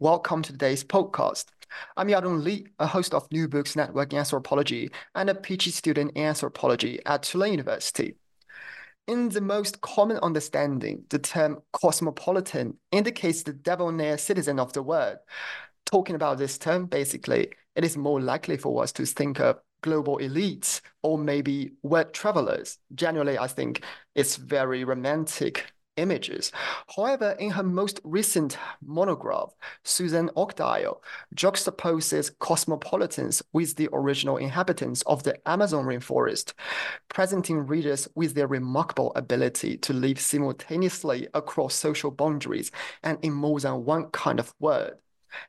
Welcome to today's podcast. I'm Yadong Li, a host of New Books Network in Anthropology and a PhD student in Anthropology at Tulane University. In the most common understanding, the term cosmopolitan indicates the debonair citizen of the world. Talking about this term, basically, it is more likely for us to think of global elites or maybe world travelers. Generally, I think it's very romantic images. However, in her most recent monograph, Suzanne Oakdale juxtaposes cosmopolitans with the original inhabitants of the Amazon rainforest, presenting readers with their remarkable ability to live simultaneously across social boundaries and in more than one kind of world.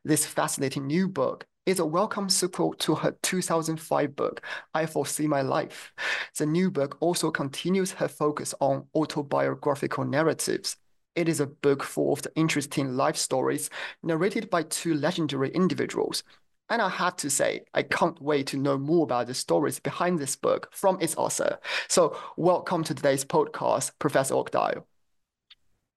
This fascinating new book is a welcome sequel to her 2005 book, I Foresee My Life. The new book also continues her focus on autobiographical narratives. It is a book full of interesting life stories narrated by two legendary individuals. And I have to say, I can't wait to know more about the stories behind this book from its author. So, welcome to today's podcast, Professor Oakdale.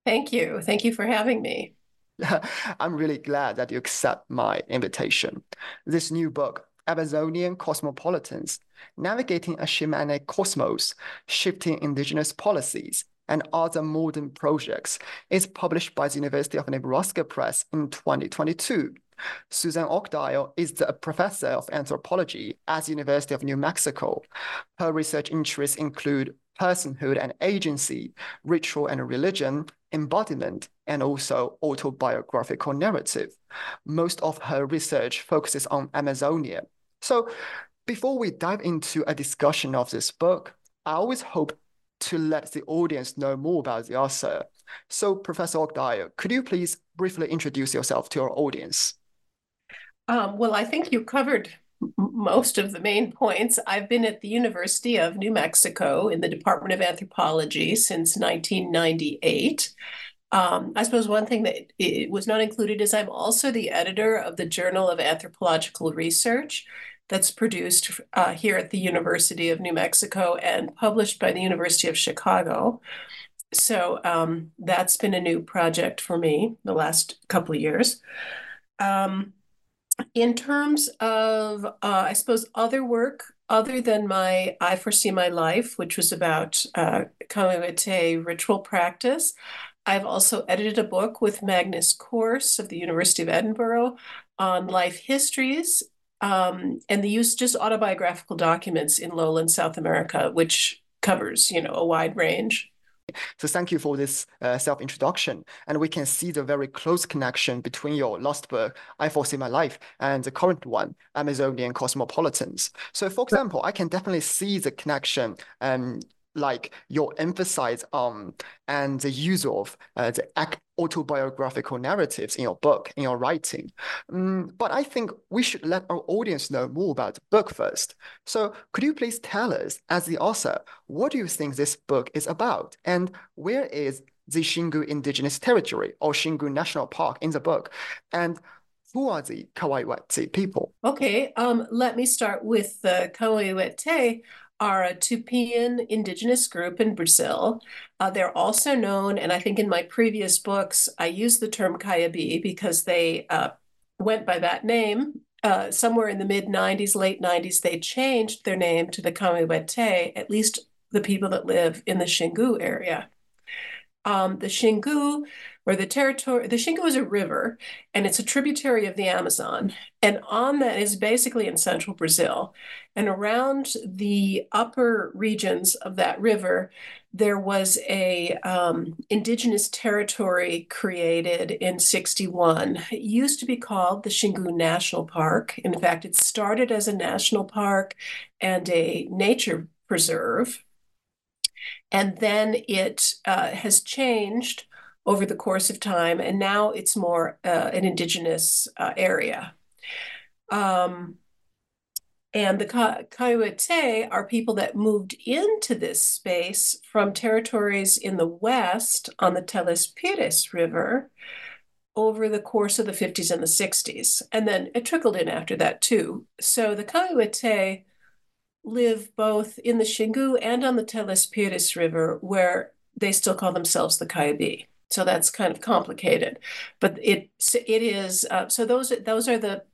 Thank you. Thank you for having me. I'm really glad that you accept my invitation. This new book, Amazonian Cosmopolitans Navigating a Shamanic Cosmos, Shifting Indigenous Policies, and Other Modern Projects, is published by the University of Nebraska Press in 2022. Suzanne Oakdale is the professor of anthropology at the University of New Mexico. Her research interests include personhood and agency, ritual and religion, embodiment, and also autobiographical narrative. Most of her research focuses on Amazonia. So, before we dive into a discussion of this book, I always hope to let the audience know more about the author. So, Professor Oakdale, could you please briefly introduce yourself to our audience? Um, well, I think you covered most of the main points. I've been at the University of New Mexico in the Department of Anthropology since 1998. Um, I suppose one thing that it was not included is I'm also the editor of the Journal of Anthropological Research that's produced uh, here at the University of New Mexico and published by the University of Chicago. So um, that's been a new project for me the last couple of years. Um, in terms of, uh, I suppose, other work other than my I Foresee My Life, which was about uh, Kawaiwete ritual practice, I've also edited a book with Magnus Course of the University of Edinburgh on life histories um, and the use just autobiographical documents in lowland South America, which covers, you know, a wide range. So thank you for this uh, self-introduction. And we can see the very close connection between your last book, I Foresee My Life, and the current one, Amazonian Cosmopolitans. So for example, I can definitely see the connection um, like your emphasis on and the use of uh, the autobiographical narratives in your book, in your writing. Um, but I think we should let our audience know more about the book first. So could you please tell us, as the author, what do you think this book is about? And where is the Xingu Indigenous Territory or Xingu National Park in the book? And who are the Kawaiwete people? Okay, um, let me start with the Kawaiwete are a Tupian indigenous group in Brazil. Uh, they're also known, and I think in my previous books, I use the term Kayabi because they uh, went by that name. Uh, somewhere in the mid 90s, late 90s, they changed their name to the Kawaiwete, at least the people that live in the Xingu area. Um, the Xingu where the territory, the Xingu is a river and it's a tributary of the Amazon. And on that is basically in central Brazil. And around the upper regions of that river, there was a um, indigenous territory created in 61. It used to be called the Xingu National Park. In fact, it started as a national park and a nature preserve. And then it uh, has changed over the course of time, and now it's more uh, an indigenous uh, area. Um, and the Kawaiwete are people that moved into this space from territories in the west on the Teles Pires River over the course of the 50s and the 60s. And then it trickled in after that too. So the Kawaiwete live both in the Xingu and on the Teles Pires River, where they still call themselves the Kayabi. So that's kind of complicated, but it it is. Uh, so those those are the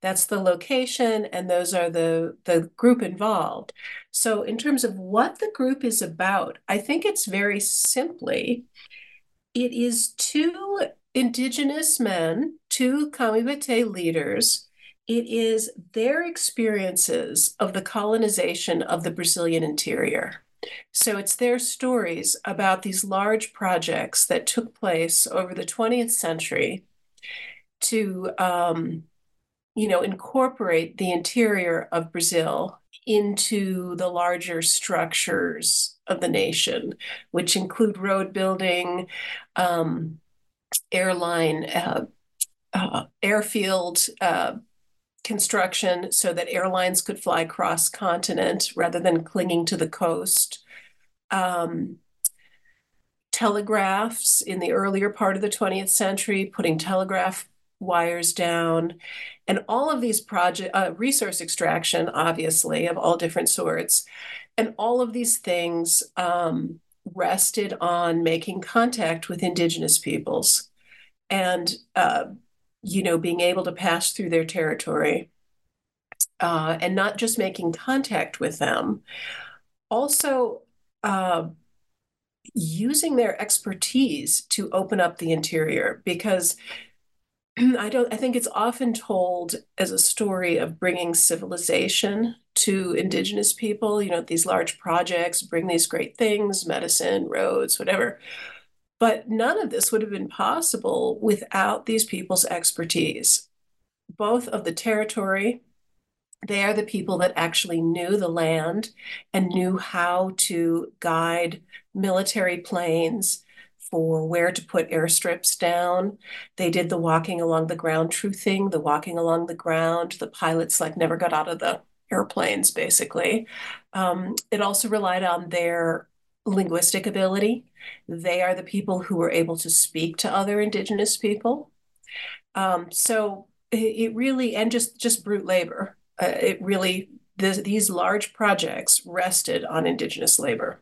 that's the location and those are the the group involved. So in terms of what the group is about, I think it's very simply, it is two indigenous men, two Kawaiwete leaders. It is their experiences of the colonization of the Brazilian interior. So it's their stories about these large projects that took place over the 20th century to, um, you know, incorporate the interior of Brazil into the larger structures of the nation, which include road building, um, airline, uh, uh, airfield uh, construction so that airlines could fly cross continent rather than clinging to the coast. Um, telegraphs in the earlier part of the 20th century, putting telegraph wires down, and all of these project uh, resource extraction, obviously, of all different sorts, and all of these things um, rested on making contact with indigenous peoples and uh, you know, being able to pass through their territory uh, and not just making contact with them, also uh, using their expertise to open up the interior because I don't I think it's often told as a story of bringing civilization to indigenous people, you know, these large projects bring these great things, medicine, roads, whatever. But none of this would have been possible without these people's expertise, both of the territory. They are the people that actually knew the land and knew how to guide military planes for where to put airstrips down. They did the walking along the ground truthing, the walking along the ground. The pilots like never got out of the airplanes, basically. Um, it also relied on their linguistic ability. They are the people who were able to speak to other indigenous people. Um, so it, it, really, and just just brute labor. Uh, it really, this, these large projects rested on indigenous labor.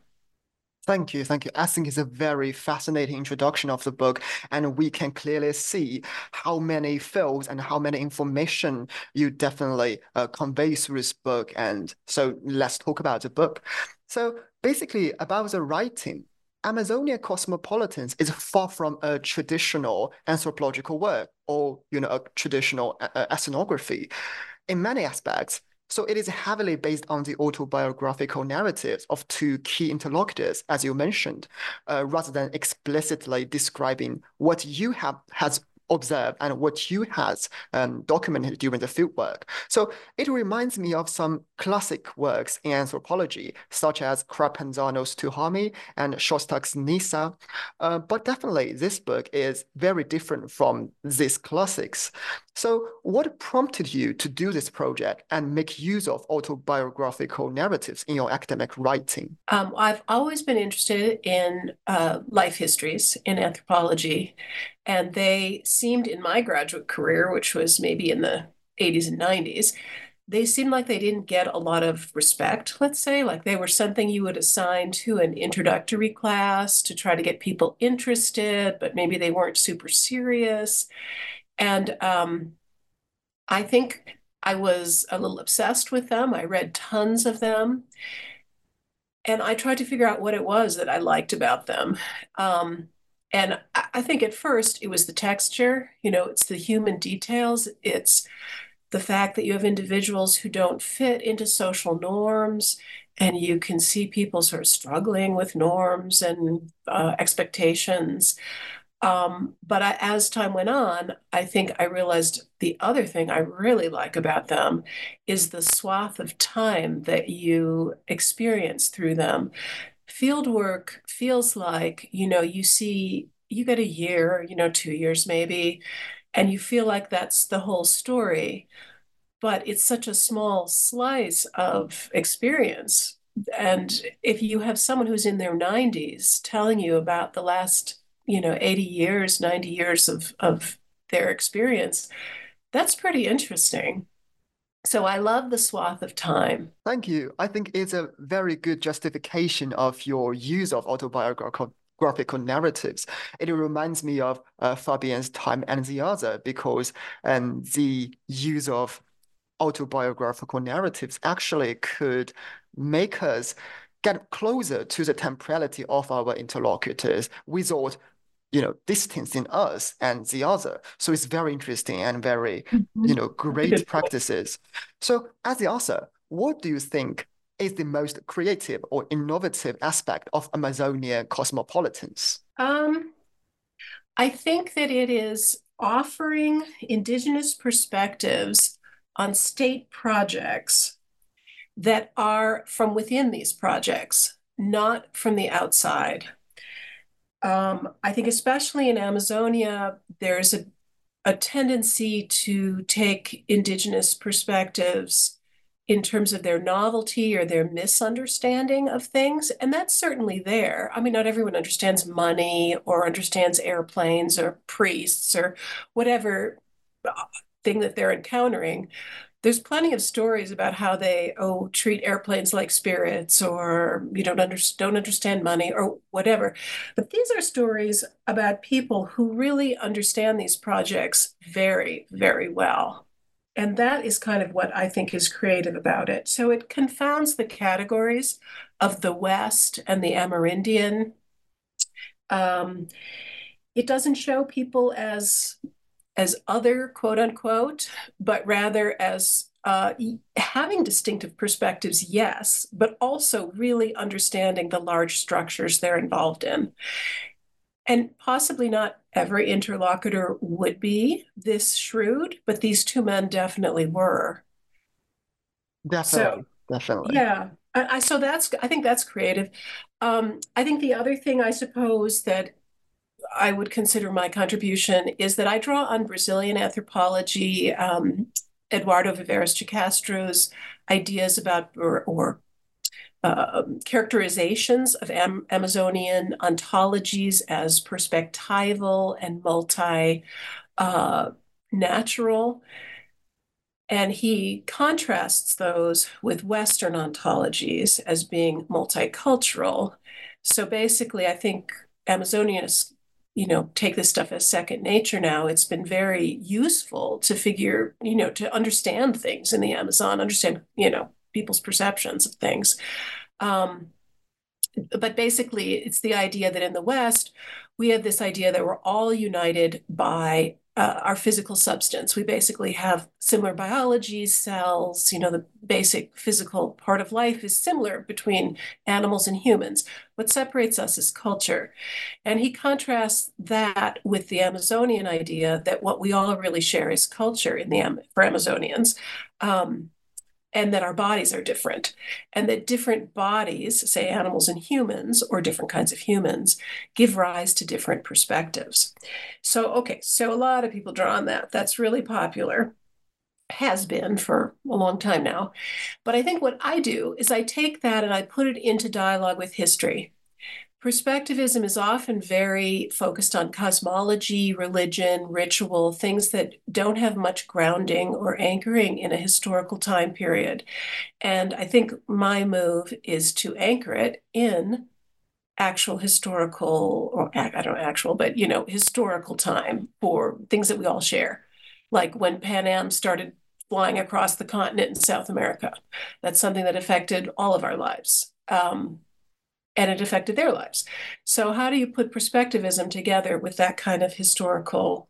Thank you, thank you. I think it's a very fascinating introduction of the book, and we can clearly see how many fields and how many information you definitely uh, convey through this book. And so let's talk about the book. So basically, about the writing, Amazonia Cosmopolitans is far from a traditional anthropological work or you know a traditional uh, uh, ethnography in many aspects. So it is heavily based on the autobiographical narratives of two key interlocutors, as you mentioned, uh, rather than explicitly describing what you have has observed and what you has um, documented during the fieldwork. So it reminds me of some classic works in anthropology, such as Crapanzano's Tuhami and Shostak's Nisa. Uh, but definitely this book is very different from these classics. So, what prompted you to do this project and make use of autobiographical narratives in your academic writing? Um, I've always been interested in uh, life histories in anthropology, and they seemed in my graduate career, which was maybe in the 80s and 90s, they seemed like they didn't get a lot of respect, let's say, like they were something you would assign to an introductory class to try to get people interested, but maybe they weren't super serious. And um, I think I was a little obsessed with them. I read tons of them. And I tried to figure out what it was that I liked about them. Um, and I think at first it was the texture, you know, it's the human details. It's the fact that you have individuals who don't fit into social norms and you can see people sort of struggling with norms and uh, expectations. Um, but I, as time went on, I think I realized the other thing I really like about them is the swath of time that you experience through them. Field work feels like, you know, you see, you get a year, you know, two years maybe, and you feel like that's the whole story but it's such a small slice of experience and if you have someone who's in their 90s telling you about the last you know 80 years 90 years of of their experience that's pretty interesting so I love the swath of time. Thank you. I think it's a very good justification of your use of autobiographical graphical narratives. It reminds me of uh, Time and the Other because um, the use of autobiographical narratives actually could make us get closer to the temporality of our interlocutors without you know distancing us and the other so it's very interesting and very mm-hmm. you know great practices so as the author what do you think is the most creative or innovative aspect of Amazonian cosmopolitans? Um, I think that it is offering indigenous perspectives on state projects that are from within these projects, not from the outside. Um, I think, especially in Amazonia, there's a, a tendency to take indigenous perspectives in terms of their novelty or their misunderstanding of things. And that's certainly there. I mean, not everyone understands money or understands airplanes or priests or whatever uh, thing that they're encountering. There's plenty of stories about how they oh treat airplanes like spirits or you don't under, don't understand money or whatever. But these are stories about people who really understand these projects very very well. And that is kind of what I think is creative about it. So it confounds the categories of the West and the Amerindian. Um, it doesn't show people as as other quote unquote, but rather as uh, having distinctive perspectives, yes, but also really understanding the large structures they're involved in. And possibly not every interlocutor would be this shrewd, but these two men definitely were. Definitely. So, definitely. Yeah. I, I, so that's I think that's creative. Um, I think the other thing I suppose that I would consider my contribution is that I draw on Brazilian anthropology, um, Eduardo Viveiros de Castro's ideas about or, or uh, characterizations of Am- Amazonian ontologies as perspectival and multi uh, natural. And he contrasts those with Western ontologies as being multicultural. So basically, I think Amazonians, you know, take this stuff as second nature now. It's been very useful to figure, you know, to understand things in the Amazon, understand, you know, people's perceptions of things. Um, but basically, it's the idea that in the West, we have this idea that we're all united by uh, our physical substance. We basically have similar biology, cells, you know, the basic physical part of life is similar between animals and humans. What separates us is culture. And he contrasts that with the Amazonian idea that what we all really share is culture in the for Amazonians. Um, and that our bodies are different, and that different bodies, say animals and humans, or different kinds of humans, give rise to different perspectives. So, okay, so a lot of people draw on that. That's really popular has been for a long time now. But I think what I do is I take that and I put it into dialogue with history. Perspectivism is often very focused on cosmology, religion, ritual, things that don't have much grounding or anchoring in a historical time period. And I think my move is to anchor it in actual historical, or I don't know, actual, but you know, historical time for things that we all share. Like when Pan Am started flying across the continent in South America. That's something that affected all of our lives. Um, and it affected their lives. So, how do you put perspectivism together with that kind of historical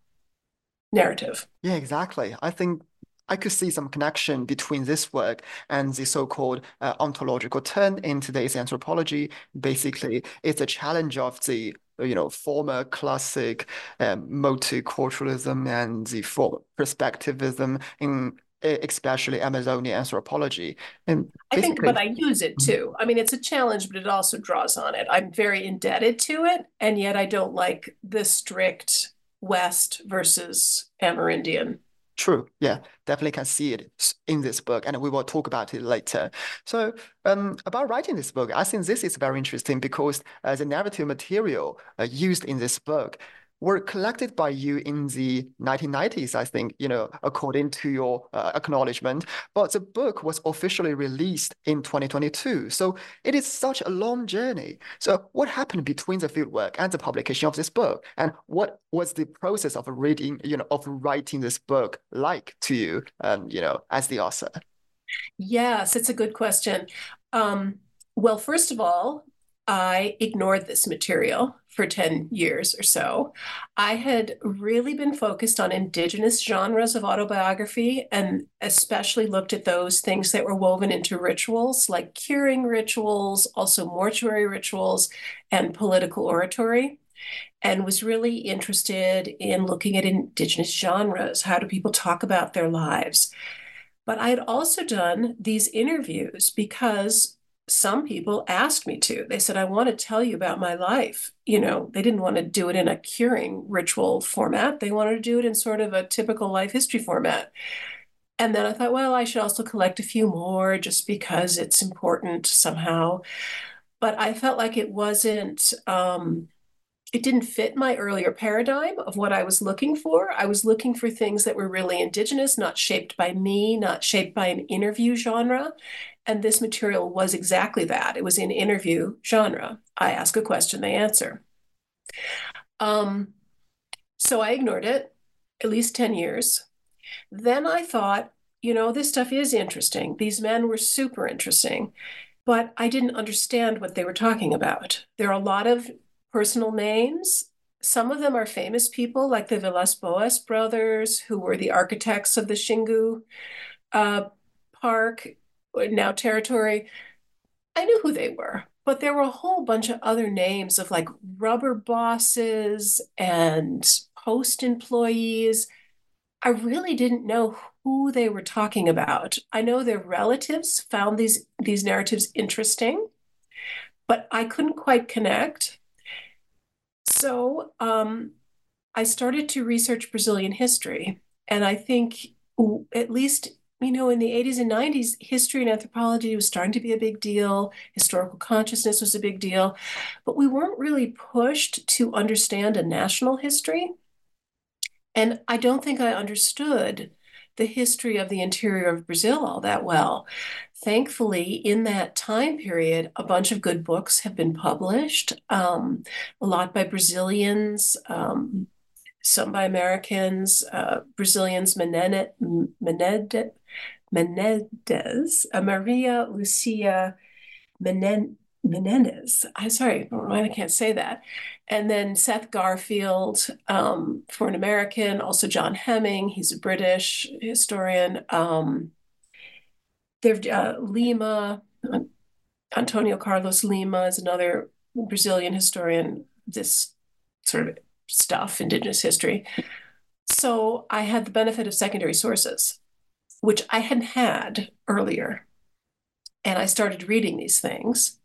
narrative? Yeah, exactly. I think I could see some connection between this work and the so-called uh, ontological turn in today's anthropology. Basically, it's a challenge of the you know former classic um, multiculturalism and the former perspectivism in especially Amazonian anthropology. And I think, but I use it too. I mean, it's a challenge, but it also draws on it. I'm very indebted to it, and yet I don't like the strict West versus Amerindian. True. Yeah, definitely can see it in this book, and we will talk about it later. So, um, about writing this book, I think this is very interesting because uh, the narrative material uh, used in this book were collected by you in the 1990s, I think, you know, according to your uh, acknowledgement. But the book was officially released in 2022. So it is such a long journey. So what happened between the fieldwork and the publication of this book? And what was the process of reading, you know, of writing this book like to you, um, you know, as the author? Yes, it's a good question. Um, well, first of all, I ignored this material for 10 years or so. I had really been focused on indigenous genres of autobiography and especially looked at those things that were woven into rituals like curing rituals, also mortuary rituals, and political oratory. And was really interested in looking at indigenous genres. How do people talk about their lives? But I had also done these interviews because some people asked me to. They said, I want to tell you about my life. You know, they didn't want to do it in a curing ritual format. They wanted to do it in sort of a typical life history format. And then I thought, well, I should also collect a few more just because it's important somehow. But I felt like it wasn't, um, it didn't fit my earlier paradigm of what I was looking for. I was looking for things that were really indigenous, not shaped by me, not shaped by an interview genre. And this material was exactly that. It was in interview genre. I ask a question, they answer. Um, so I ignored it at least 10 years. Then I thought, you know, this stuff is interesting. These men were super interesting, but I didn't understand what they were talking about. There are a lot of personal names. Some of them are famous people, like the Villas Boas brothers, who were the architects of the Xingu uh, Park now territory. I knew who they were, but there were a whole bunch of other names of like rubber bosses and post employees. I really didn't know who they were talking about. I know their relatives found these these narratives interesting, but I couldn't quite connect. So um, I started to research Brazilian history, and I think at least you know, in the 80s and 90s, history and anthropology was starting to be a big deal. Historical consciousness was a big deal. But we weren't really pushed to understand a national history. And I don't think I understood the history of the interior of Brazil all that well. Thankfully, in that time period, a bunch of good books have been published, um, a lot by Brazilians. Um, some by Americans, uh, Brazilians, Menendez, Menendez, uh, Maria Lucia Menen- Menendez. I'm sorry, I can't say that. And then Seth Garfield um, for an American, also John Hemming, he's a British historian. Um, there, uh, Lima, Antonio Carlos Lima is another Brazilian historian. This sort of stuff, indigenous history. So I had the benefit of secondary sources. Which I had had earlier. And I started reading these things.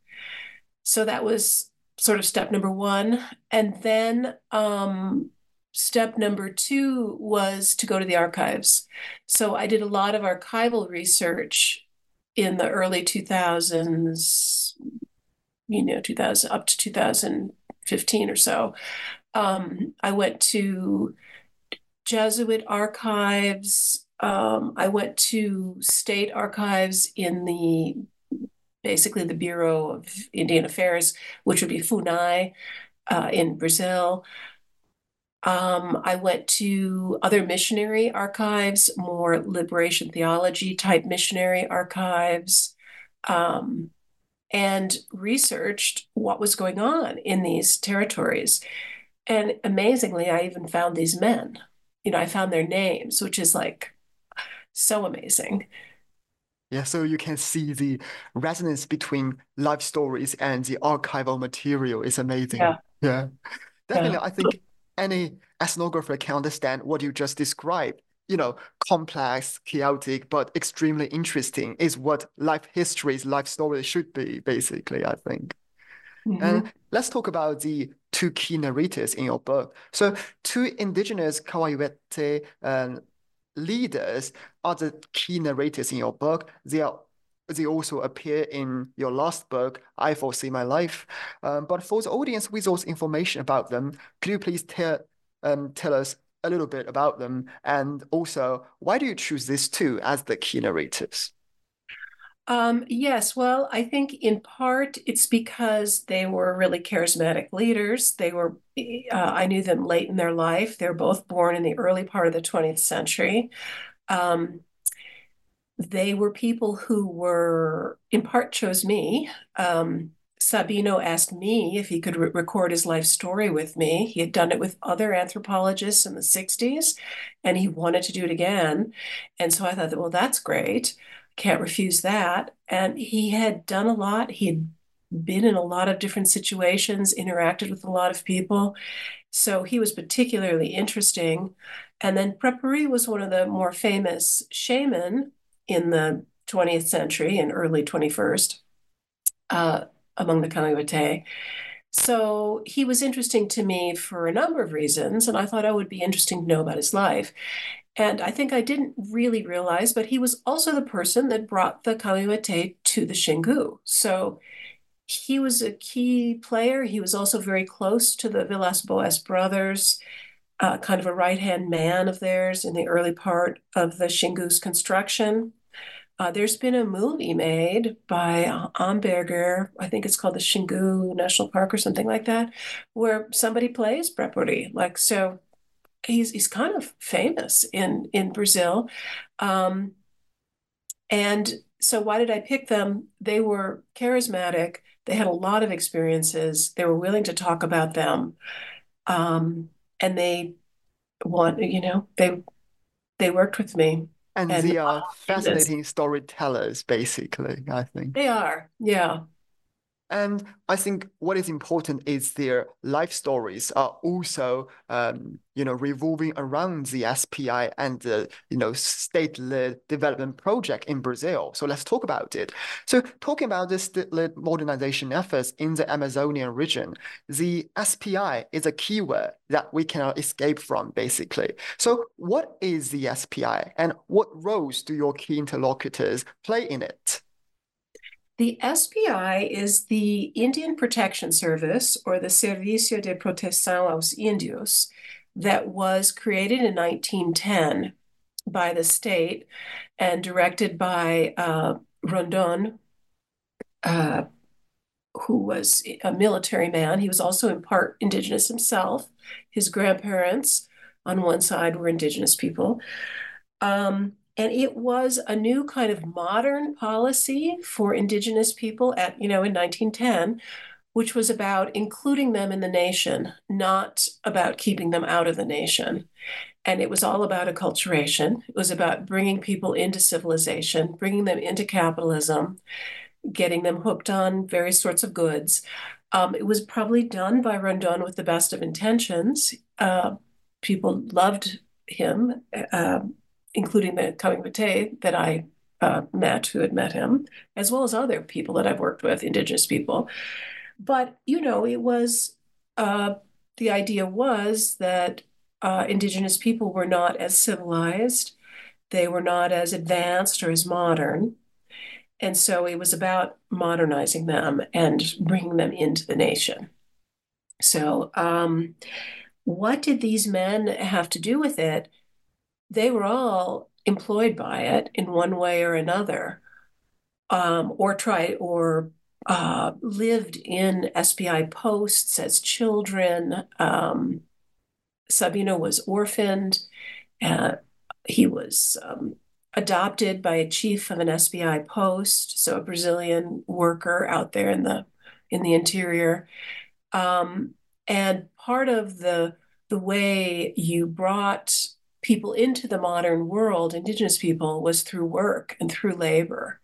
So that was sort of step number one. And then um, step number two was to go to the archives. So I did a lot of archival research in the early 2000s, you know, 2000 up to 2015 or so. Um, I went to Jesuit archives. Um, I went to state archives in the basically the Bureau of Indian Affairs, which would be FUNAI uh, in Brazil. Um, I went to other missionary archives, more liberation theology type missionary archives, um, and researched what was going on in these territories. And amazingly, I even found these men. You know, I found their names, which is like so amazing. Yeah, so you can see the resonance between life stories and the archival material is amazing. Yeah. Yeah. Definitely, Yeah. I think any ethnographer can understand what you just described. You know, complex, chaotic, but extremely interesting is what life histories, life stories should be, basically, I think. Mhm. And let's talk about the two key narrators in your book. So, two indigenous Kawaiwete um, leaders are the key narrators in your book. They are they also appear in your last book, I Foresee My Life. Um, but for the audience with those information about them, could you please tell um, tell us a little bit about them? And also, why do you choose these two as the key narrators? Um, yes, well, I think in part it's because they were really charismatic leaders. They were, uh, I knew them late in their life. They're both born in the early part of the 20th century. Um, they were people who were, in part, chose me. Um, Sabino asked me if he could re record his life story with me. He had done it with other anthropologists in the 60s, and he wanted to do it again. And so I thought that, well, that's great. Can't refuse that. And he had done a lot. He had been in a lot of different situations, interacted with a lot of people. So he was particularly interesting. And then Prepori was one of the more famous shaman in the 20th century and early 21st uh, among the Kawaiwete. So he was interesting to me for a number of reasons, and I thought it would be interesting to know about his life. And I think I didn't really realize, but he was also the person that brought the Kawaiwete to the Xingu. So he was a key player. He was also very close to the Villas Boas brothers, uh, kind of a right-hand man of theirs in the early part of the Xingu's construction. Uh, there's been a movie made by Hamburger, I think it's called the Xingu National Park or something like that, where somebody plays Prepori. Like so, he's he's kind of famous in in Brazil, um, and so why did I pick them? They were charismatic. They had a lot of experiences. They were willing to talk about them, um, and they want you know they they worked with me. And And they are fascinating storytellers, basically, I think. They are, yeah. And I think what is important is their life stories are also, um, you know, revolving around the SPI and the, you know, state-led development project in Brazil. So let's talk about it. So talking about the state-led modernization efforts in the Amazonian region, the SPI is a keyword that we cannot escape from, basically. So what is the SPI and what roles do your key interlocutors play in it? The SPI is the Indian Protection Service, or the Servicio de Protección a los Índios, that was created in 1910 by the state and directed by uh, Rondon, uh, who was a military man. He was also in part indigenous himself. His grandparents on one side were indigenous people. Um, and it was a new kind of modern policy for indigenous people at, you know, in 1910, which was about including them in the nation, not about keeping them out of the nation. And it was all about acculturation. It was about bringing people into civilization, bringing them into capitalism, getting them hooked on various sorts of goods. Um, it was probably done by Rondon with the best of intentions. Uh, people loved him. Uh, including the Coming that I uh, met, who had met him, as well as other people that I've worked with, Indigenous people. But, you know, it was uh, the idea was that uh, Indigenous people were not as civilized, they were not as advanced or as modern. And so it was about modernizing them and bringing them into the nation. So, um, what did these men have to do with it? They were all employed by it in one way or another, um, or tried or uh, lived in SPI posts as children. Um, Sabino was orphaned. He was um, adopted by a chief of an SPI post, so a Brazilian worker out there in the in the interior. Um, and part of the the way you brought people into the modern world, indigenous people, was through work and through labor.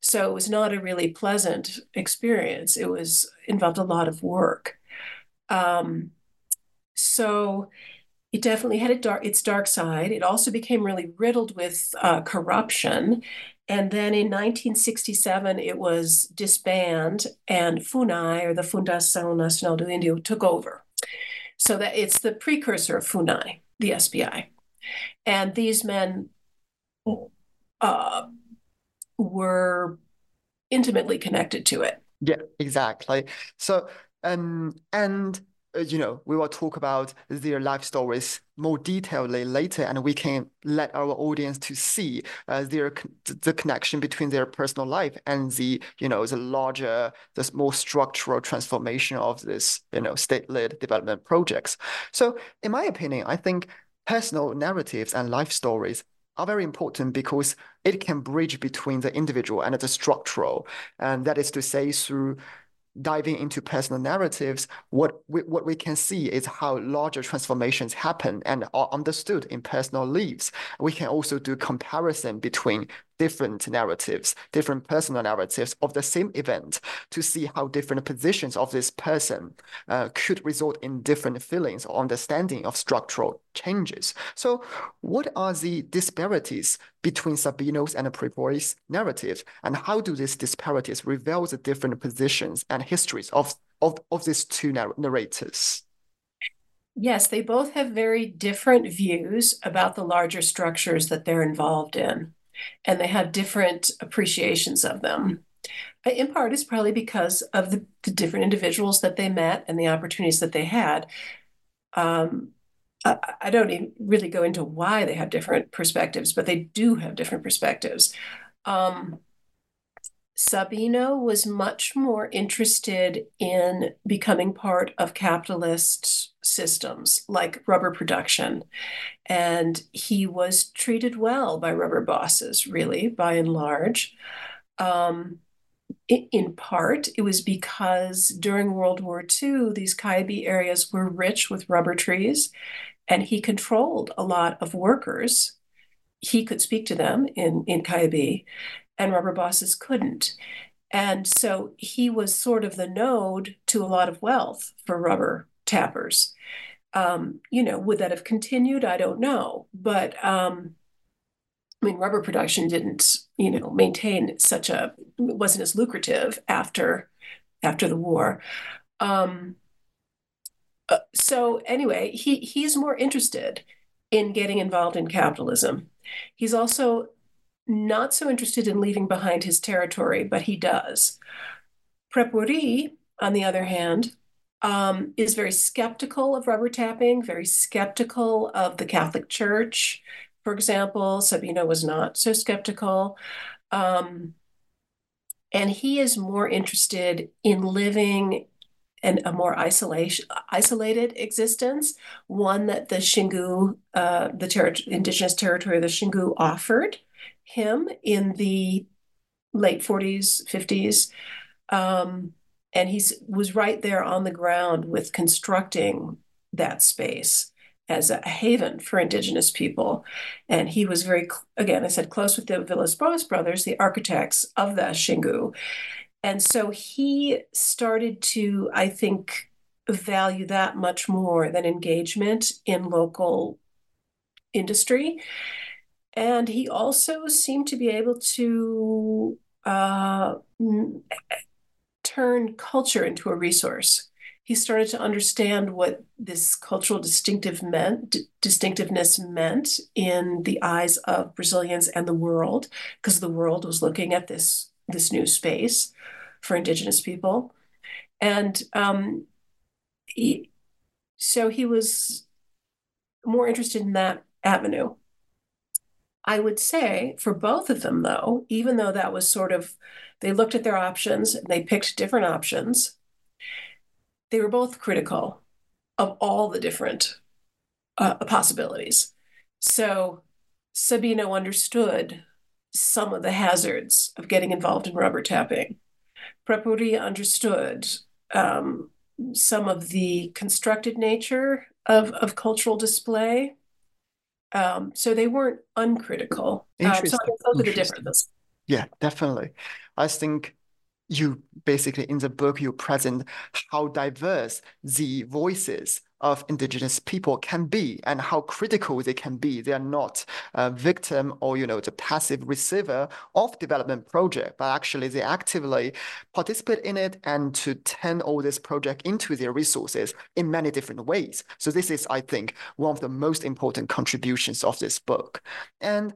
So it was not a really pleasant experience. It was involved a lot of work. Um, so it definitely had dark, its dark side. It also became really riddled with uh, corruption. And then in 1967, it was disbanded, and FUNAI, or the Fundação Nacional do Índio, took over. So that it's the precursor of FUNAI, the SPI. And these men uh, were intimately connected to it. Yeah, exactly. So, um, and uh, you know, we will talk about their life stories more detailedly later, and we can let our audience to see uh, their the connection between their personal life and the you know the larger, the more structural transformation of this you know state-led development projects. So, in my opinion, I think personal narratives and life stories are very important because it can bridge between the individual and the structural, and that is to say through diving into personal narratives, what we, what we can see is how larger transformations happen and are understood in personal lives. We can also do comparison between different narratives, different personal narratives of the same event to see how different positions of this person uh, could result in different feelings or understanding of structural changes. So what are the disparities between Sabino's and Prepori's narratives, and how do these disparities reveal the different positions and histories of, of, of these two narrators? Yes, they both have very different views about the larger structures that they're involved in and they have different appreciations of them. In part, it's probably because of the, the different individuals that they met and the opportunities that they had. Um, I, I, don't even really go into why they have different perspectives, but they do have different perspectives. Um, Sabino was much more interested in becoming part of capitalist systems like rubber production. And he was treated well by rubber bosses, really, by and large. Um, in part, it was because during World War II, these Kayabi areas were rich with rubber trees, and he controlled a lot of workers. He could speak to them in, in Kayabi, and rubber bosses couldn't. And so he was sort of the node to a lot of wealth for rubber tappers. Um, you know, would that have continued? I don't know. But um, I mean, rubber production didn't, you know, maintain such a wasn't as lucrative after after the war. Um, uh, so anyway, he he's more interested in getting involved in capitalism. He's also not so interested in leaving behind his territory, but he does. Prepori, on the other hand, um, is very skeptical of rubber tapping, very skeptical of the Catholic Church. For example, Sabino was not so skeptical. Um, and he is more interested in living in a more isolation, isolated existence, one that the Xingu, uh, the ter- indigenous territory of the Xingu offered him in the late 40s, 50s. Um, and he was right there on the ground with constructing that space as a haven for indigenous people. And he was very, again, I said, close with the Villas-Boas brothers, the architects of the Xingu. And so he started to, I think, value that much more than engagement in local industry and he also seemed to be able to uh, turn culture into a resource. He started to understand what this cultural distinctive meant, distinctiveness meant in the eyes of Brazilians and the world, because the world was looking at this this new space for Indigenous people, and um, he, so he was more interested in that avenue. I would say for both of them, though, even though that was sort of, they looked at their options and they picked different options, they were both critical of all the different uh, possibilities. So Sabino understood some of the hazards of getting involved in rubber tapping. Prepori understood um, some of the constructed nature of, of cultural display um, so they weren't uncritical. Um, so those are the differences. Yeah, definitely. I think you basically in the book you present how diverse the voices of indigenous people can be and how critical they can be. They are not a victim or, you know, the passive receiver of development project, but actually they actively participate in it and to turn all this project into their resources in many different ways. So this is, I think, one of the most important contributions of this book. And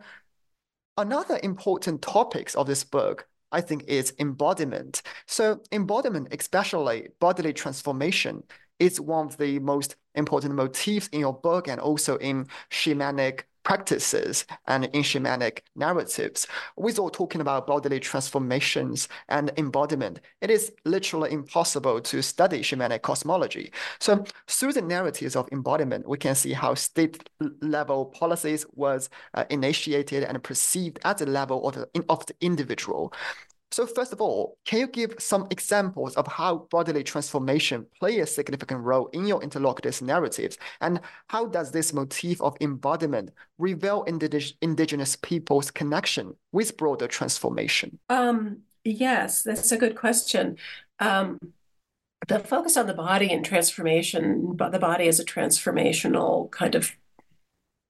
another important topics of this book I think is embodiment. So embodiment, especially bodily transformation, is one of the most important motifs in your book and also in shamanic practices and in shamanic narratives. Without talking about bodily transformations and embodiment, it is literally impossible to study shamanic cosmology. So through the narratives of embodiment, we can see how state level policies was uh, initiated and perceived at the level of the, of the individual. So first of all, can you give some examples of how bodily transformation play a significant role in your interlocutors' narratives? And how does this motif of embodiment reveal indig indigenous people's connection with broader transformation? Um, yes, that's a good question. Um, the focus on the body and transformation, the body as a transformational kind of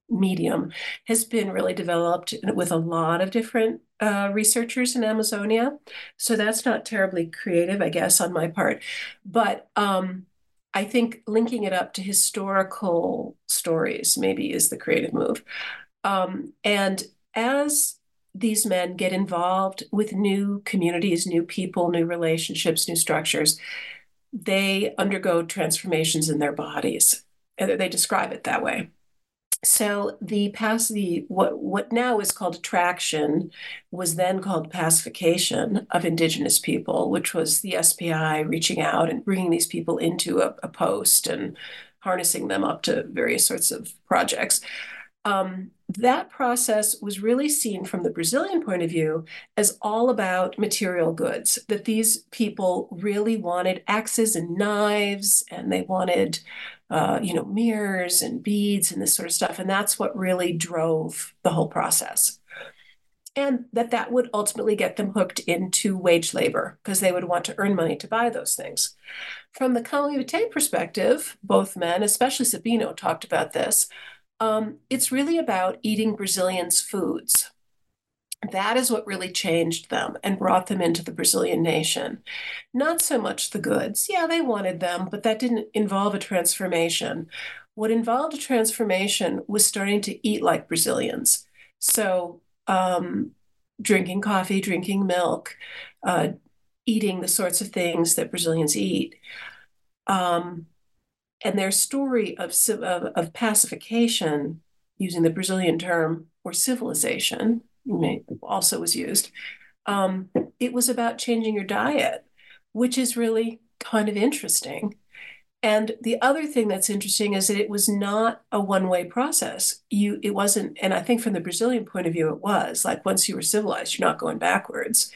medium has been really developed with a lot of different uh, researchers in Amazonia. So that's not terribly creative, I guess, on my part. But um, I think linking it up to historical stories maybe is the creative move. Um, and as these men get involved with new communities, new people, new relationships, new structures, they undergo transformations in their bodies. And they describe it that way so the pass the what what now is called attraction was then called pacification of indigenous people which was the spi reaching out and bringing these people into a, a post and harnessing them up to various sorts of projects. Um, that process was really seen from the Brazilian point of view as all about material goods, that these people really wanted axes and knives, and they wanted uh, you know, mirrors and beads and this sort of stuff. And that's what really drove the whole process. And that that would ultimately get them hooked into wage labor because they would want to earn money to buy those things. From the Camões perspective, both men, especially Sabino, talked about this. Um, it's really about eating Brazilians' foods. That is what really changed them and brought them into the Brazilian nation. Not so much the goods. Yeah, they wanted them, but that didn't involve a transformation. What involved a transformation was starting to eat like Brazilians. So, um, drinking coffee, drinking milk, uh, eating the sorts of things that Brazilians eat. Um, and their story of, of, of pacification, using the Brazilian term, or civilization, also was used. Um, it was about changing your diet, which is really kind of interesting. And the other thing that's interesting is that it was not a one-way process. You, it wasn't, and I think from the Brazilian point of view, it was like once you were civilized, you're not going backwards.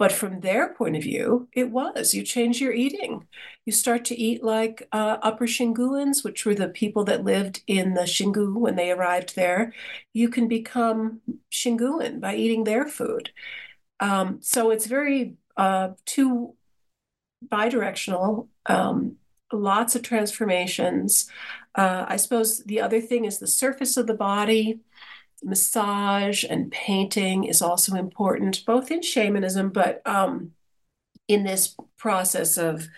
But from their point of view, it was. You change your eating. You start to eat like uh, Upper Xinguans, which were the people that lived in the Xingu when they arrived there. You can become Xinguan by eating their food. Um, so it's very uh, two bidirectional, um, lots of transformations. Uh, I suppose the other thing is the surface of the body massage and painting is also important, both in shamanism, but um, in this process of,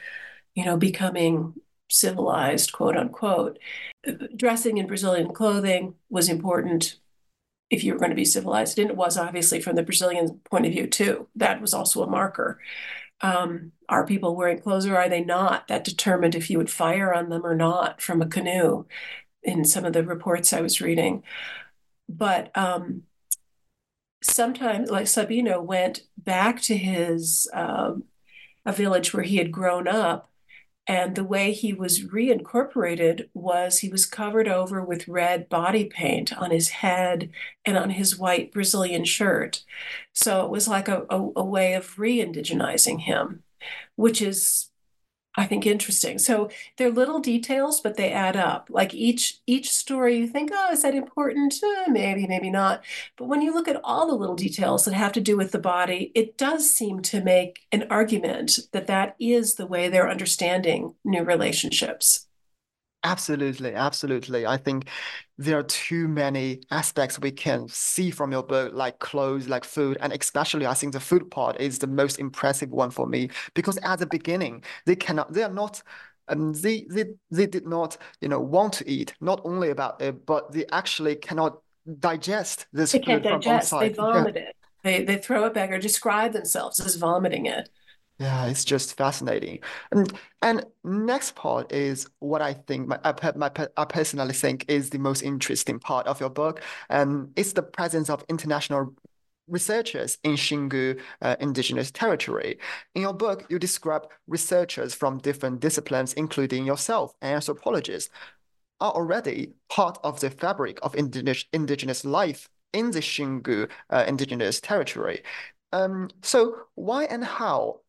you know, becoming civilized, quote unquote. Dressing in Brazilian clothing was important if you were going to be civilized. And it was obviously from the Brazilian point of view, too. That was also a marker. Um, are people wearing clothes or are they not? That determined if you would fire on them or not from a canoe in some of the reports I was reading. But um, sometimes, like Sabino went back to his um, a village where he had grown up and the way he was reincorporated was he was covered over with red body paint on his head and on his white Brazilian shirt. So it was like a, a, a way of re indigenizing him, which is I think interesting. So they're little details, but they add up. Like each each story, you think, oh, is that important? Eh, maybe, maybe not. But when you look at all the little details that have to do with the body, it does seem to make an argument that that is the way they're understanding new relationships. Absolutely, absolutely. I think there are too many aspects we can see from your book, like clothes, like food, and especially I think the food part is the most impressive one for me because at the beginning they cannot, they are not. Um, they, they they did not, you know, want to eat. Not only about it, but they actually cannot digest this they food can't from digest. outside. They vomit yeah. it. They they throw it back or describe themselves as vomiting it. Yeah, it's just fascinating. And and next part is what I think my, I, my, I personally think is the most interesting part of your book. And it's the presence of international researchers in Xingu uh, indigenous territory. In your book, you describe researchers from different disciplines, including yourself, anthropologists, are already part of the fabric of indigenous, indigenous life in the Xingu uh, indigenous territory. Um, so why and how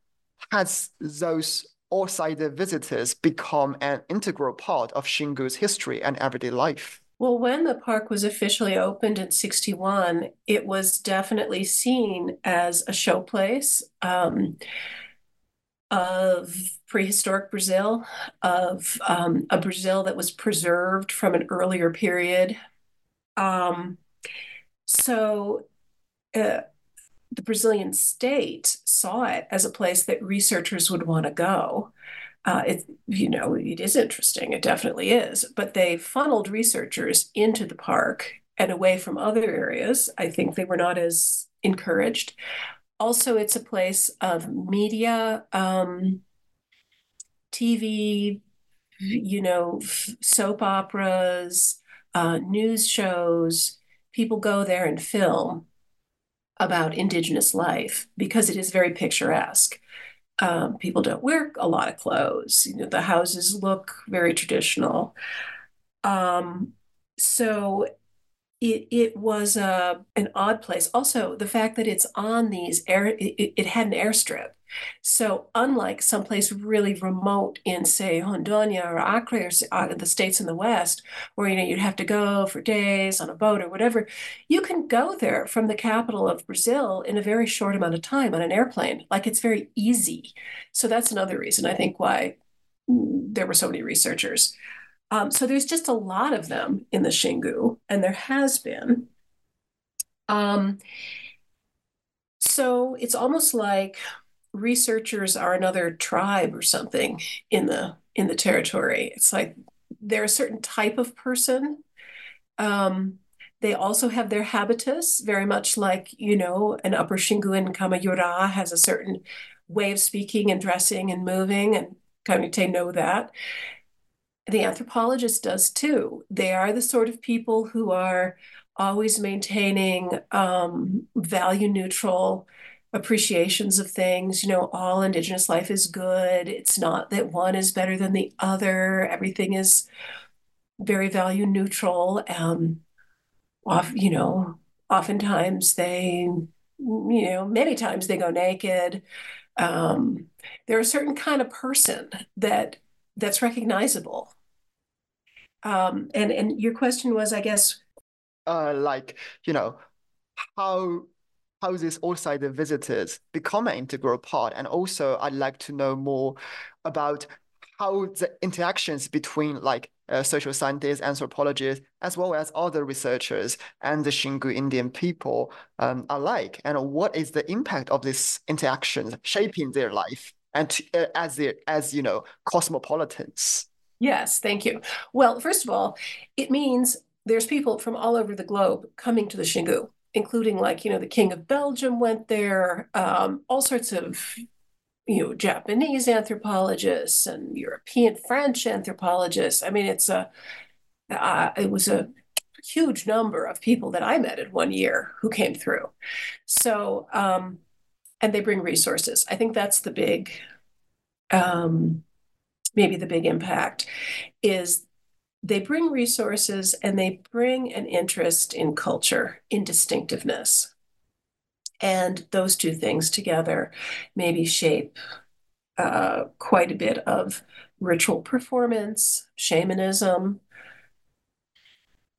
has those outsider visitors become an integral part of Xingu's history and everyday life? Well, when the park was officially opened in 61, it was definitely seen as a showplace um, of prehistoric Brazil, of um, a Brazil that was preserved from an earlier period. Um, so, uh, the Brazilian state saw it as a place that researchers would want to go. Uh, it, you know, it is interesting. It definitely is. But they funneled researchers into the park and away from other areas. I think they were not as encouraged. Also, it's a place of media, um, TV, you know, soap operas, uh, news shows. People go there and film about Indigenous life because it is very picturesque. Um, people don't wear a lot of clothes. You know, the houses look very traditional. Um, so it it was a uh, an odd place. Also, the fact that it's on these air, it, it had an airstrip. So, unlike someplace really remote in, say, Rondônia or Acre or uh, the states in the West, where you know you'd have to go for days on a boat or whatever, you can go there from the capital of Brazil in a very short amount of time on an airplane. Like it's very easy. So that's another reason I think why there were so many researchers. Um, so there's just a lot of them in the Xingu, and there has been. Um, so it's almost like researchers are another tribe or something in the in the territory. It's like they're a certain type of person. Um, they also have their habitus, very much like you know an Upper Xinguan Kamayura has a certain way of speaking and dressing and moving, and Kamite know that. The anthropologist does too. They are the sort of people who are always maintaining um, value neutral appreciations of things. You know, all Indigenous life is good. It's not that one is better than the other. Everything is very value neutral. Um, off, you know, oftentimes they, you know, many times they go naked. Um, they're a certain kind of person that that's recognizable. Um, and and your question was, I guess, uh, like you know, how how these outsider visitors become an integral part. And also, I'd like to know more about how the interactions between like uh, social scientists, anthropologists, as well as other researchers and the Xingu Indian people um, like, And what is the impact of these interactions shaping their life and uh, as their, as you know, cosmopolitans? Yes, thank you. Well, first of all, it means there's people from all over the globe coming to the Xingu, including like, you know, the King of Belgium went there, um, all sorts of you know Japanese anthropologists and European French anthropologists. I mean, it's a uh, it was a huge number of people that I met in one year who came through. So, um, and they bring resources. I think that's the big, um, maybe the big impact is they bring resources and they bring an interest in culture, in distinctiveness. And those two things together maybe shape uh, quite a bit of ritual performance, shamanism,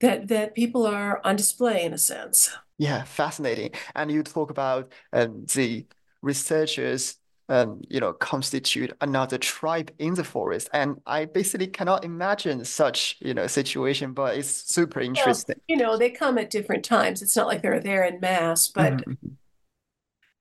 that that people are on display in a sense. Yeah, fascinating. And you talk about um, the researchers, um, you know, constitute another tribe in the forest, and I basically cannot imagine such, you know, situation. But it's super interesting. Well, you know, they come at different times. It's not like they're there in mass, but mm-hmm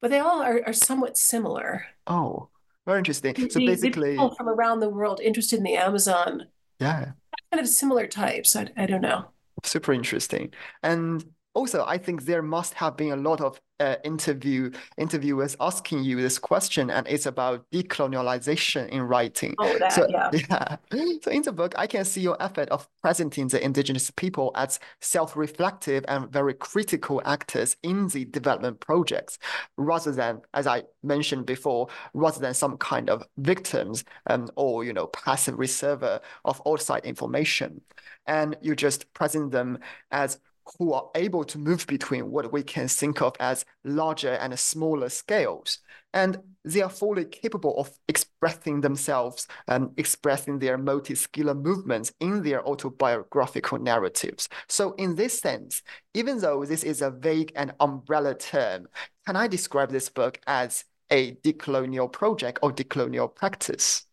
but they all are, are somewhat similar. Oh, very interesting. So the, basically, the people from around the world interested in the Amazon. Yeah. Kind of similar types. I, I don't know. Super interesting. And also, I think there must have been a lot of uh, interview interviewers asking you this question, and it's about decolonialization in writing. Oh, that, so, yeah. yeah. So in the book, I can see your effort of presenting the indigenous people as self-reflective and very critical actors in the development projects, rather than, as I mentioned before, rather than some kind of victims um, or you know passive receiver of outside information. And you just present them as who are able to move between what we can think of as larger and smaller scales. And they are fully capable of expressing themselves and expressing their multi-scalar movements in their autobiographical narratives. So in this sense, even though this is a vague and umbrella term, can I describe this book as a decolonial project or decolonial practice?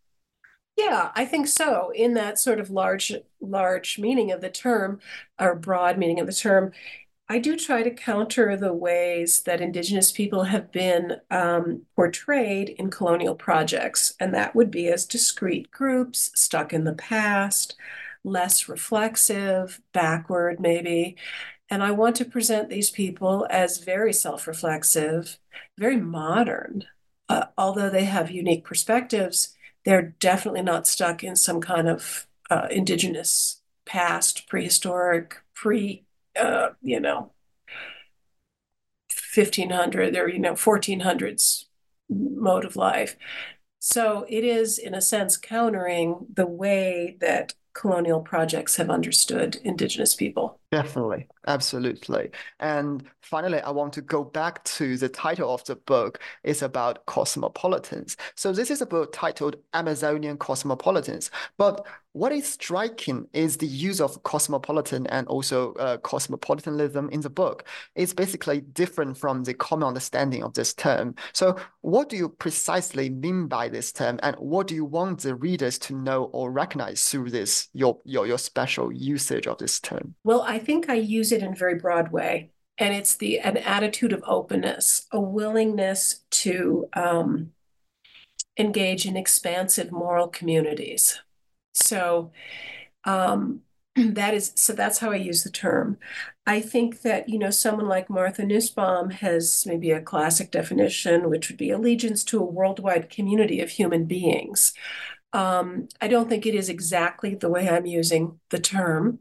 Yeah, I think so. In that sort of large, large meaning of the term, or broad meaning of the term, I do try to counter the ways that Indigenous people have been um, portrayed in colonial projects, and that would be as discrete groups stuck in the past, less reflexive, backward maybe. And I want to present these people as very self reflexive, very modern, uh, although they have unique perspectives they're definitely not stuck in some kind of uh, indigenous past, prehistoric, pre, uh, you know, 1500 or, you know, 1400s mode of life. So it is, in a sense, countering the way that colonial projects have understood indigenous people. Definitely, absolutely. And finally, I want to go back to the title of the book. It's about cosmopolitans. So this is a book titled Amazonian Cosmopolitans. But what is striking is the use of cosmopolitan and also uh, cosmopolitanism in the book. It's basically different from the common understanding of this term. So what do you precisely mean by this term and what do you want the readers to know or recognize through this, your, your, your special usage of this term? Well, I think I use it in a very broad way. And it's the an attitude of openness, a willingness to um, engage in expansive moral communities. So um, that is so that's how I use the term. I think that you know someone like Martha Nussbaum has maybe a classic definition, which would be allegiance to a worldwide community of human beings. Um, I don't think it is exactly the way I'm using the term.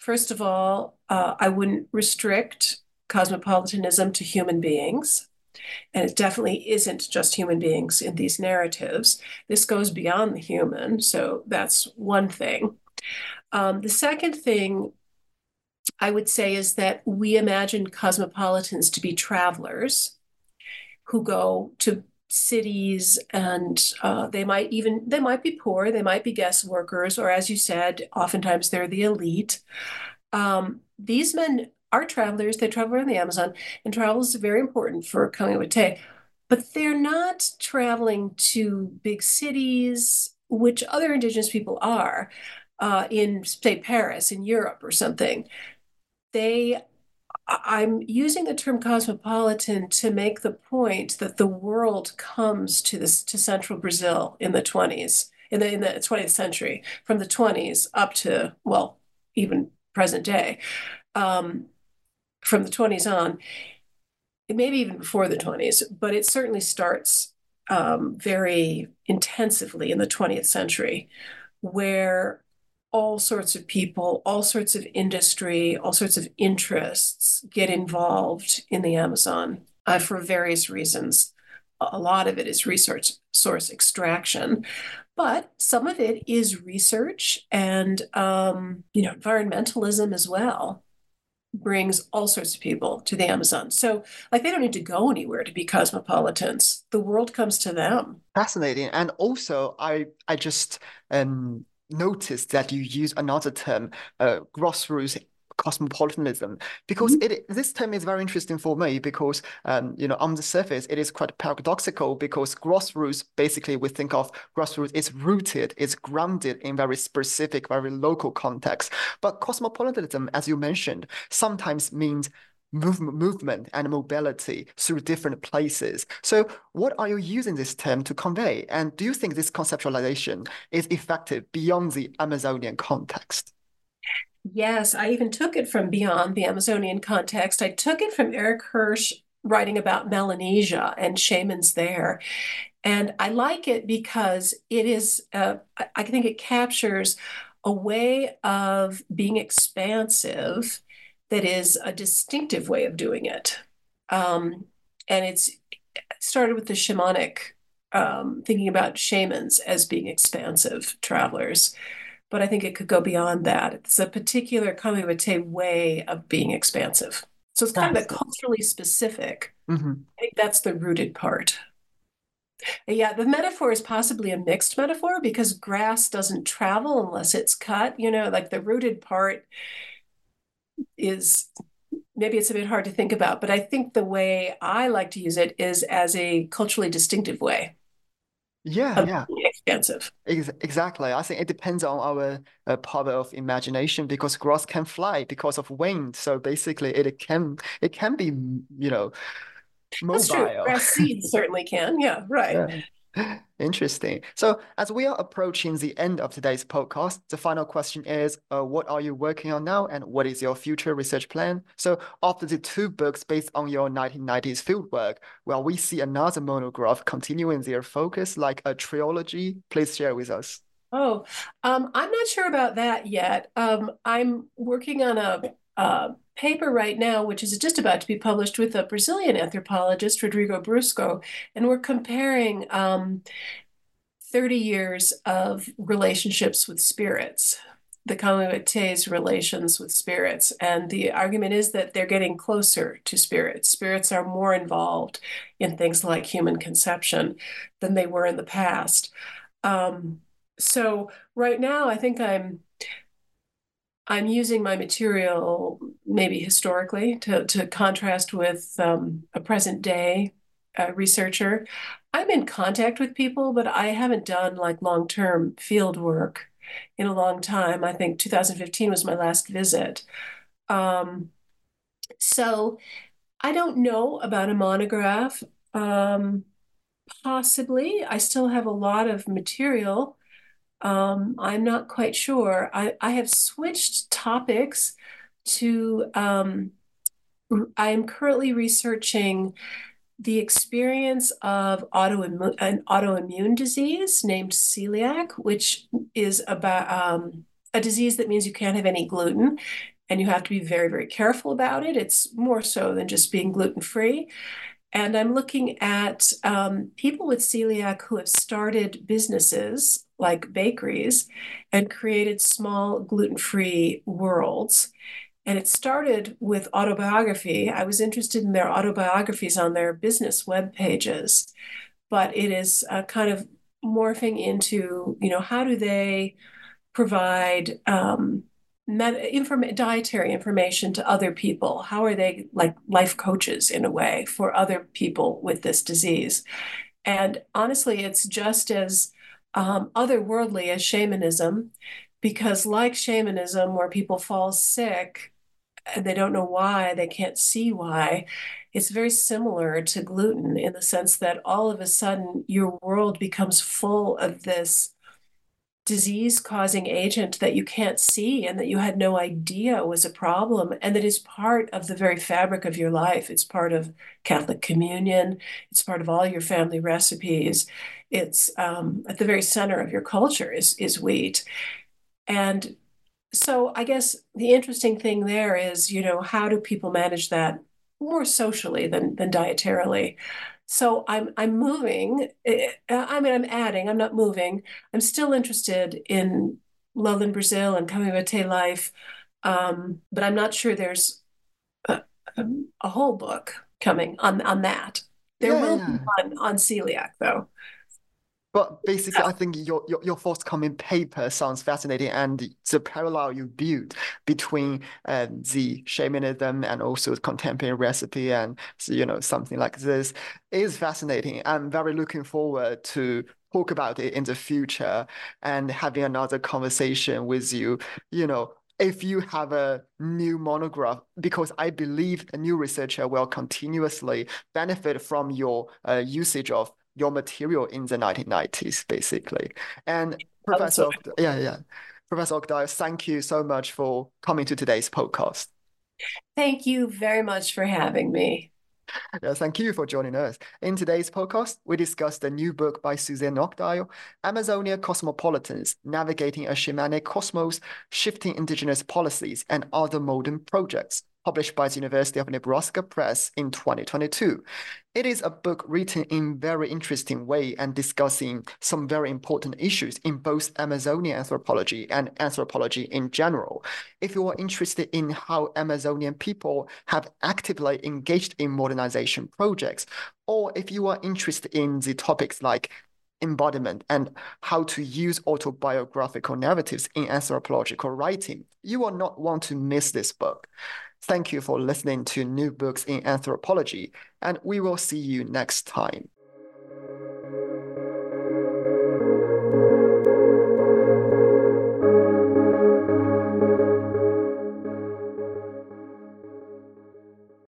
First of all, uh, I wouldn't restrict cosmopolitanism to human beings. And it definitely isn't just human beings in these narratives. This goes beyond the human. So that's one thing. Um, the second thing I would say is that we imagine cosmopolitans to be travelers who go to cities and uh, they might even they might be poor they might be guest workers or as you said oftentimes they're the elite. Um, these men are travelers they travel around the amazon and travel is very important for Kawaiwete, but they're not traveling to big cities which other indigenous people are uh, in, say, Paris, in Europe or something, they I'm using the term cosmopolitan to make the point that the world comes to this to central Brazil in the 20s, in the in the 20th century, from the 20s up to well, even present day, um, from the 20s on, maybe even before the 20s, but it certainly starts um, very intensively in the 20th century, where all sorts of people, all sorts of industry, all sorts of interests get involved in the Amazon uh, for various reasons. A lot of it is research source extraction, but some of it is research and um, you know environmentalism as well brings all sorts of people to the Amazon. So, like, they don't need to go anywhere to be cosmopolitans. The world comes to them. Fascinating. And also, I I just um noticed that you use another term, uh, grassroots cosmopolitanism because mm-hmm. it this term is very interesting for me because um, you know on the surface it is quite paradoxical because grassroots basically we think of grassroots is rooted is grounded in very specific very local context but cosmopolitanism as you mentioned sometimes means movement, movement and mobility through different places. So what are you using this term to convey? And do you think this conceptualization is effective beyond the Amazonian context? Yes, I even took it from beyond the Amazonian context. I took it from Eric Hirsch writing about Melanesia and shamans there. And I like it because it is, uh, I think it captures a way of being expansive that is a distinctive way of doing it. Um, and it's started with the shamanic, um, thinking about shamans as being expansive travelers. But I think it could go beyond that. It's a particular Kawaiwete way of being expansive. So it's kind of culturally specific. Mm-hmm. I think that's the rooted part. Yeah, the metaphor is possibly a mixed metaphor because grass doesn't travel unless it's cut. You know, like the rooted part is maybe it's a bit hard to think about, but I think the way I like to use it is as a culturally distinctive way. Yeah, yeah. Expensive. Ex- exactly. I think it depends on our uh, power of imagination because grass can fly because of wind. So basically, it can it can be you know mobile. That's true. Grass seeds certainly can. Yeah, right. Yeah. Interesting. So, as we are approaching the end of today's podcast, the final question is uh, What are you working on now, and what is your future research plan? So, after the two books based on your 1990s fieldwork, will we see another monograph continuing their focus like a trilogy? Please share with us. Oh, um, I'm not sure about that yet. Um, I'm working on a, a paper right now, which is just about to be published with a Brazilian anthropologist, Rodrigo Brusco, and we're comparing um, 30 years of relationships with spirits, the Kawaiwete's relations with spirits. And the argument is that they're getting closer to spirits. Spirits are more involved in things like human conception than they were in the past. Um, so right now, I think I'm I'm using my material maybe historically to, to contrast with um, a present day uh, researcher. I'm in contact with people, but I haven't done like long term field work in a long time. I think 2015 was my last visit. Um, so I don't know about a monograph. Um, possibly. I still have a lot of material um, I'm not quite sure. I, I have switched topics to, um, I am currently researching the experience of autoimmune, an autoimmune disease named celiac, which is about um, a disease that means you can't have any gluten and you have to be very, very careful about it. It's more so than just being gluten free. And I'm looking at um, people with celiac who have started businesses like bakeries and created small gluten free worlds. And it started with autobiography. I was interested in their autobiographies on their business web pages, but it is uh, kind of morphing into, you know, how do they provide um, med- inform- dietary information to other people? How are they like life coaches in a way for other people with this disease? And honestly, it's just as um, otherworldly as shamanism. because, like shamanism, where people fall sick and they don't know why, they can't see why, it's very similar to gluten in the sense that all of a sudden your world becomes full of this disease causing agent that you can't see and that you had no idea was a problem and that is part of the very fabric of your life. It's part of Catholic communion, it's part of all your family recipes. It's um, at the very center of your culture is, is wheat. And so I guess the interesting thing there is, you know, how do people manage that more socially than than dietarily? So I'm I'm moving. Eh, eh, I mean, I'm adding. I'm not moving. I'm still interested in Lowland Brazil and Kawaiwete life, um, but I'm not sure there's a, a, whole book coming on on that. There yeah, will be one on celiac though. But basically, I think your, your, your forthcoming paper sounds fascinating, and the parallel you build between uh, the shamanism and also the contemporary recipe and you know something like this is fascinating. I'm very looking forward to talk about it in the future and having another conversation with you. You know, if you have a new monograph, because I believe a new researcher will continuously benefit from your uh, usage of your material in the 1990s, basically. And Professor, yeah, yeah. Professor Oakdale, thank you so much for coming to today's podcast. Thank you very much for having me. Yeah, thank you for joining us. In today's podcast, we discuss the new book by Suzanne Oakdale, Amazonia Cosmopolitans, Navigating a Shamanic Cosmos, Shifting Indigenous Policies, and Other Modern Projects published by the University of Nebraska Press in 2022. It is a book written in very interesting way and discussing some very important issues in both Amazonian anthropology and anthropology in general. If you are interested in how Amazonian people have actively engaged in modernization projects, or if you are interested in the topics like embodiment and how to use autobiographical narratives in anthropological writing, you will not want to miss this book. Thank you for listening to New Books in Anthropology, and we will see you next time.